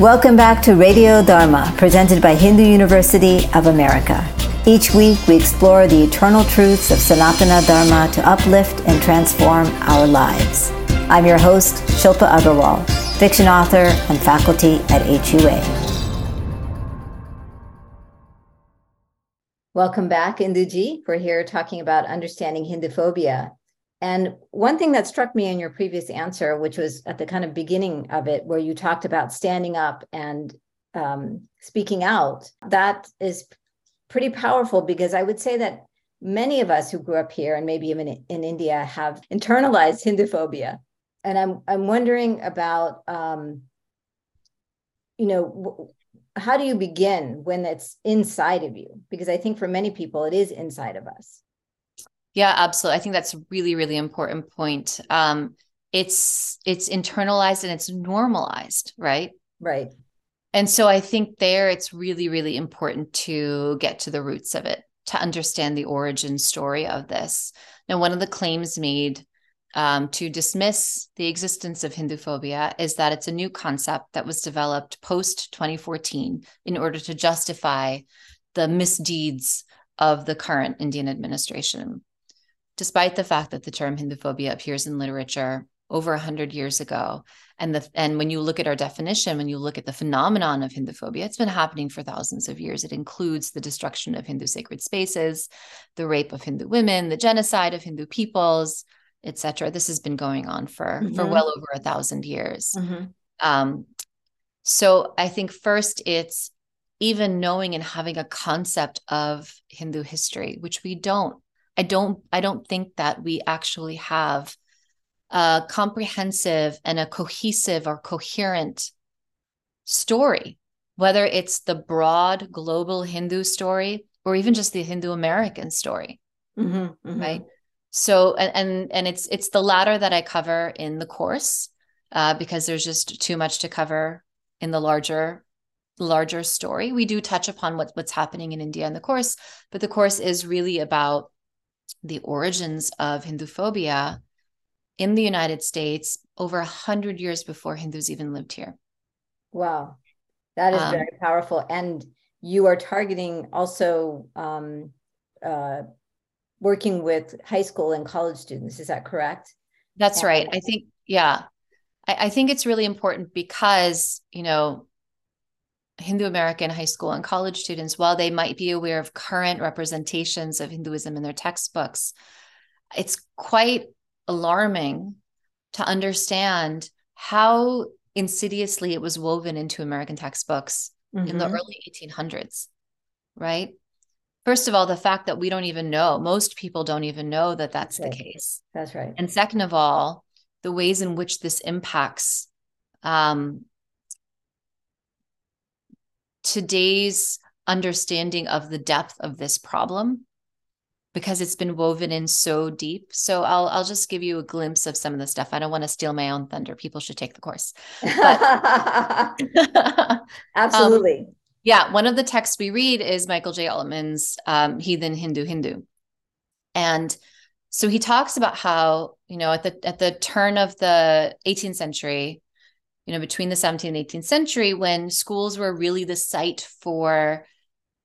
Welcome back to Radio Dharma, presented by Hindu University of America. Each week, we explore the eternal truths of Sanatana Dharma to uplift and transform our lives. I'm your host, Shilpa Agarwal, fiction author and faculty at HUA. Welcome back, Induji. We're here talking about understanding Hinduphobia. And one thing that struck me in your previous answer, which was at the kind of beginning of it, where you talked about standing up and um, speaking out, that is pretty powerful because I would say that many of us who grew up here and maybe even in India have internalized Hinduphobia. And I'm I'm wondering about um, you know how do you begin when it's inside of you? Because I think for many people it is inside of us. Yeah, absolutely. I think that's a really, really important point. Um, it's it's internalized and it's normalized, right? Right. And so I think there it's really, really important to get to the roots of it, to understand the origin story of this. Now, one of the claims made um, to dismiss the existence of Hinduphobia is that it's a new concept that was developed post 2014 in order to justify the misdeeds of the current Indian administration despite the fact that the term Hinduphobia appears in literature over 100 years ago and the and when you look at our definition when you look at the phenomenon of hinduphobia it's been happening for thousands of years it includes the destruction of hindu sacred spaces the rape of hindu women the genocide of hindu peoples etc this has been going on for mm-hmm. for well over a thousand years mm-hmm. um, so i think first it's even knowing and having a concept of hindu history which we don't I don't I don't think that we actually have a comprehensive and a cohesive or coherent story, whether it's the broad global Hindu story or even just the Hindu American story. Mm-hmm, mm-hmm. Right. So and, and and it's it's the latter that I cover in the course uh, because there's just too much to cover in the larger larger story. We do touch upon what, what's happening in India in the course, but the course is really about the origins of Hinduphobia in the United States over a hundred years before Hindus even lived here. Wow, that is um, very powerful. And you are targeting also um, uh, working with high school and college students. Is that correct? That's and- right. I think, yeah, I, I think it's really important because you know Hindu American high school and college students, while they might be aware of current representations of Hinduism in their textbooks, it's quite alarming to understand how insidiously it was woven into American textbooks mm-hmm. in the mm-hmm. early 1800s, right? First of all, the fact that we don't even know, most people don't even know that that's, that's the case. That's right. And second of all, the ways in which this impacts um, today's understanding of the depth of this problem because it's been woven in so deep. So I'll I'll just give you a glimpse of some of the stuff. I don't want to steal my own thunder. People should take the course. But, Absolutely. Um, yeah, one of the texts we read is Michael J. Altman's um, Heathen Hindoo Hindu. And so he talks about how, you know, at the at the turn of the 18th century, you know, between the 17th and 18th century, when schools were really the site for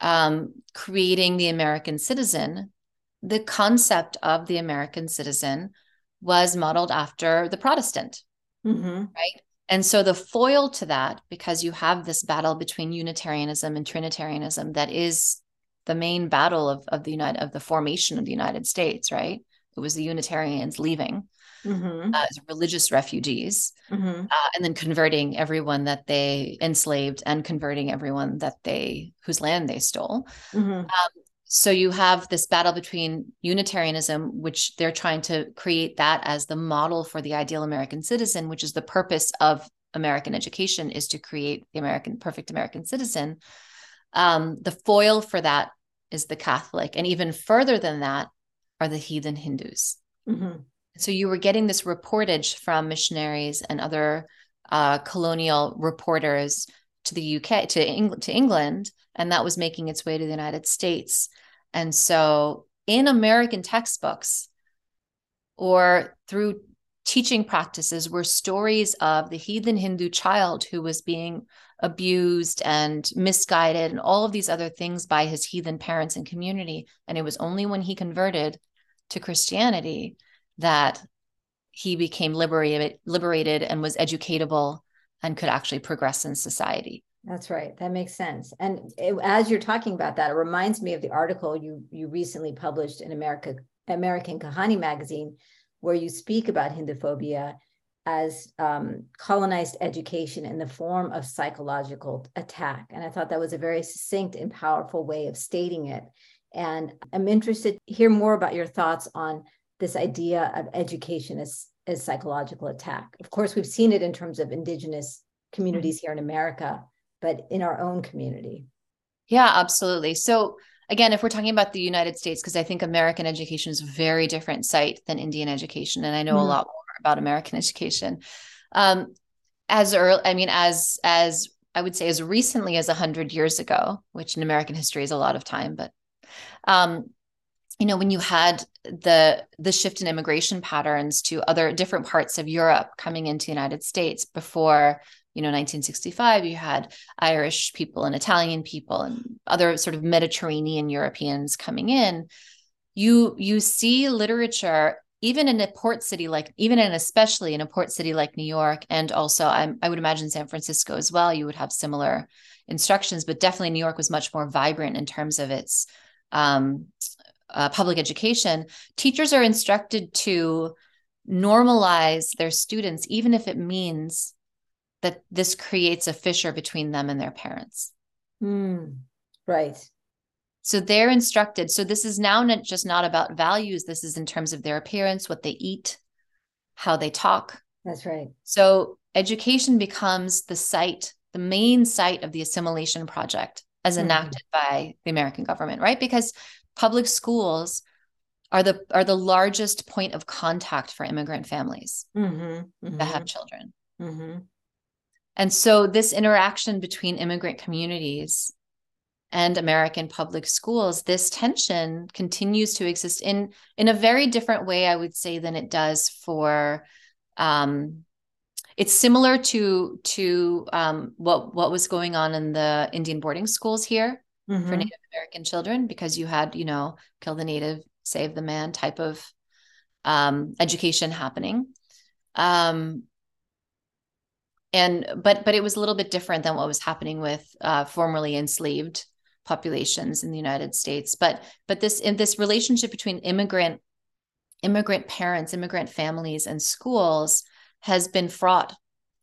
um, creating the American citizen, the concept of the American citizen was modeled after the Protestant, mm-hmm. right? And so the foil to that, because you have this battle between Unitarianism and Trinitarianism, that is the main battle of, of the United of the formation of the United States, right? It was the Unitarians leaving mm-hmm. uh, as religious refugees, mm-hmm. uh, and then converting everyone that they enslaved and converting everyone that they whose land they stole. Mm-hmm. Um, so you have this battle between Unitarianism, which they're trying to create that as the model for the ideal American citizen, which is the purpose of American education, is to create the American perfect American citizen. Um, the foil for that is the Catholic, and even further than that are the heathen Hindus. Mm-hmm. So you were getting this reportage from missionaries and other uh, colonial reporters to the UK, to England, to England, and that was making its way to the United States. And so in American textbooks or through teaching practices were stories of the heathen Hindu child who was being abused and misguided and all of these other things by his heathen parents and community. And it was only when he converted to Christianity that he became liberated, liberated and was educatable and could actually progress in society. That's right. That makes sense. And it, as you're talking about that, it reminds me of the article you you recently published in America American Kahani magazine, where you speak about Hinduphobia as um, colonized education in the form of psychological attack. And I thought that was a very succinct and powerful way of stating it. And I'm interested to hear more about your thoughts on this idea of education as, as psychological attack. Of course, we've seen it in terms of indigenous communities here in America, but in our own community. Yeah, absolutely. So again, if we're talking about the United States, because I think American education is a very different site than Indian education, and I know mm. a lot more about American education. Um, as early, I mean, as as I would say, as recently as hundred years ago, which in American history is a lot of time, but um, you know, when you had the the shift in immigration patterns to other different parts of Europe coming into the United States before you know 1965 you had irish people and italian people and other sort of mediterranean europeans coming in you you see literature even in a port city like even and especially in a port city like new york and also I'm, i would imagine san francisco as well you would have similar instructions but definitely new york was much more vibrant in terms of its um, uh, public education teachers are instructed to normalize their students even if it means that this creates a fissure between them and their parents. Mm, right. So they're instructed. So this is now not just not about values. This is in terms of their appearance, what they eat, how they talk. That's right. So education becomes the site, the main site of the assimilation project as mm-hmm. enacted mm-hmm. by the American government, right? Because public schools are the are the largest point of contact for immigrant families mm-hmm. Mm-hmm. that have children. Mm-hmm. And so this interaction between immigrant communities and American public schools, this tension continues to exist in in a very different way, I would say, than it does for. Um, it's similar to to um, what what was going on in the Indian boarding schools here mm-hmm. for Native American children, because you had you know kill the native, save the man type of um, education happening. Um, and but but it was a little bit different than what was happening with uh, formerly enslaved populations in the United States. But but this in this relationship between immigrant immigrant parents, immigrant families, and schools has been fraught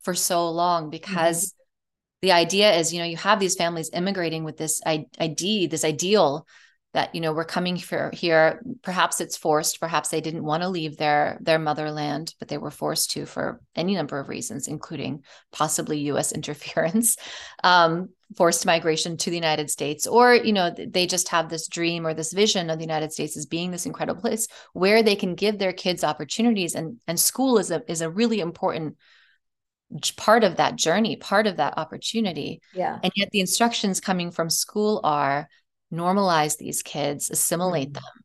for so long because mm-hmm. the idea is you know you have these families immigrating with this ID, this ideal that you know we're coming for here. Perhaps it's forced. Perhaps they didn't want to leave their their motherland but they were forced to for any number of reasons including possibly us interference um, forced migration to the united states or you know they just have this dream or this vision of the united states as being this incredible place where they can give their kids opportunities and and school is a is a really important part of that journey part of that opportunity. Yeah. And yet the instructions coming from school are normalize these kids, assimilate mm-hmm. them,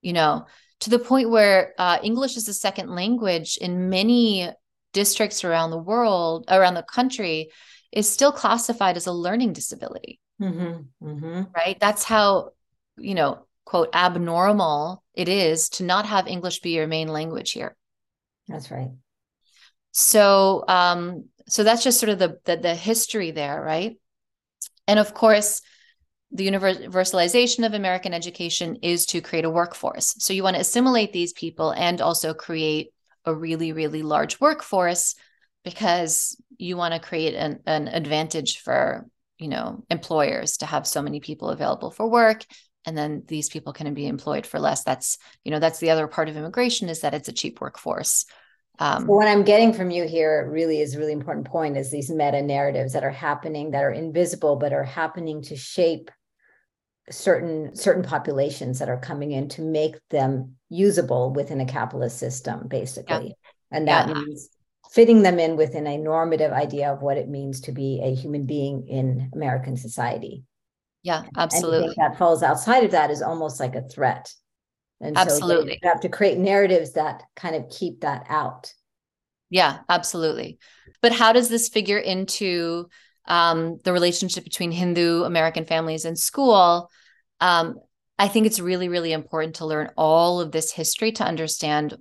you know, to the point where uh, English is a second language in many districts around the world, around the country, is still classified as a learning disability. Mm-hmm. Mm-hmm. Right. That's how, you know, quote, abnormal it is to not have English be your main language here. That's right. So, um, so that's just sort of the, the, the history there, right? And of course, the universalization of American education is to create a workforce. So you want to assimilate these people and also create a really, really large workforce because you want to create an, an advantage for you know employers to have so many people available for work and then these people can be employed for less that's you know that's the other part of immigration is that it's a cheap workforce um, what I'm getting from you here really is a really important point is these meta narratives that are happening that are invisible but are happening to shape certain certain populations that are coming in to make them usable within a capitalist system basically yeah. and that yeah. means fitting them in within a normative idea of what it means to be a human being in american society yeah absolutely that falls outside of that is almost like a threat And absolutely. So you have to create narratives that kind of keep that out. Yeah, absolutely. But how does this figure into um, the relationship between Hindu American families and school? Um, I think it's really, really important to learn all of this history to understand,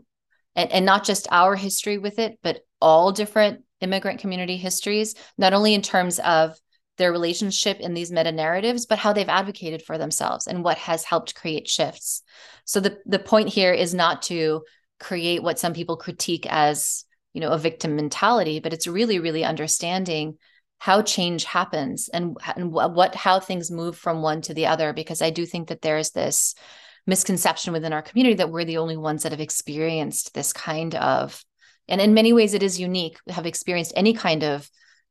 and, and not just our history with it, but all different immigrant community histories, not only in terms of their relationship in these meta narratives, but how they've advocated for themselves and what has helped create shifts. So the the point here is not to create what some people critique as you know a victim mentality, but it's really really understanding how change happens and and what how things move from one to the other. Because I do think that there's this misconception within our community that we're the only ones that have experienced this kind of and in many ways it is unique have experienced any kind of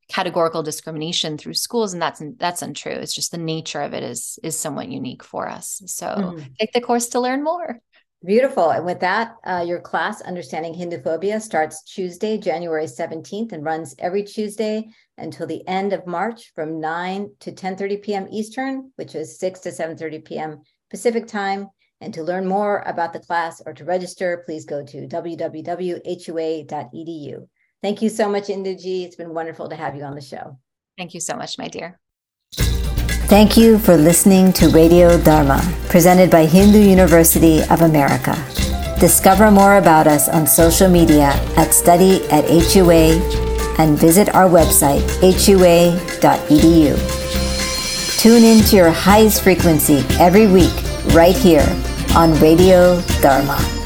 categorical discrimination through schools and that's that's untrue it's just the nature of it is is somewhat unique for us so mm-hmm. take the course to learn more beautiful and with that uh, your class understanding hinduphobia starts tuesday january 17th and runs every tuesday until the end of march from 9 to 10 30 p.m eastern which is 6 to 7 30 p.m pacific time and to learn more about the class or to register please go to www.hua.edu Thank you so much, Induji. It's been wonderful to have you on the show. Thank you so much, my dear. Thank you for listening to Radio Dharma, presented by Hindu University of America. Discover more about us on social media at study at HUA and visit our website, hua.edu. Tune in to your highest frequency every week right here on Radio Dharma.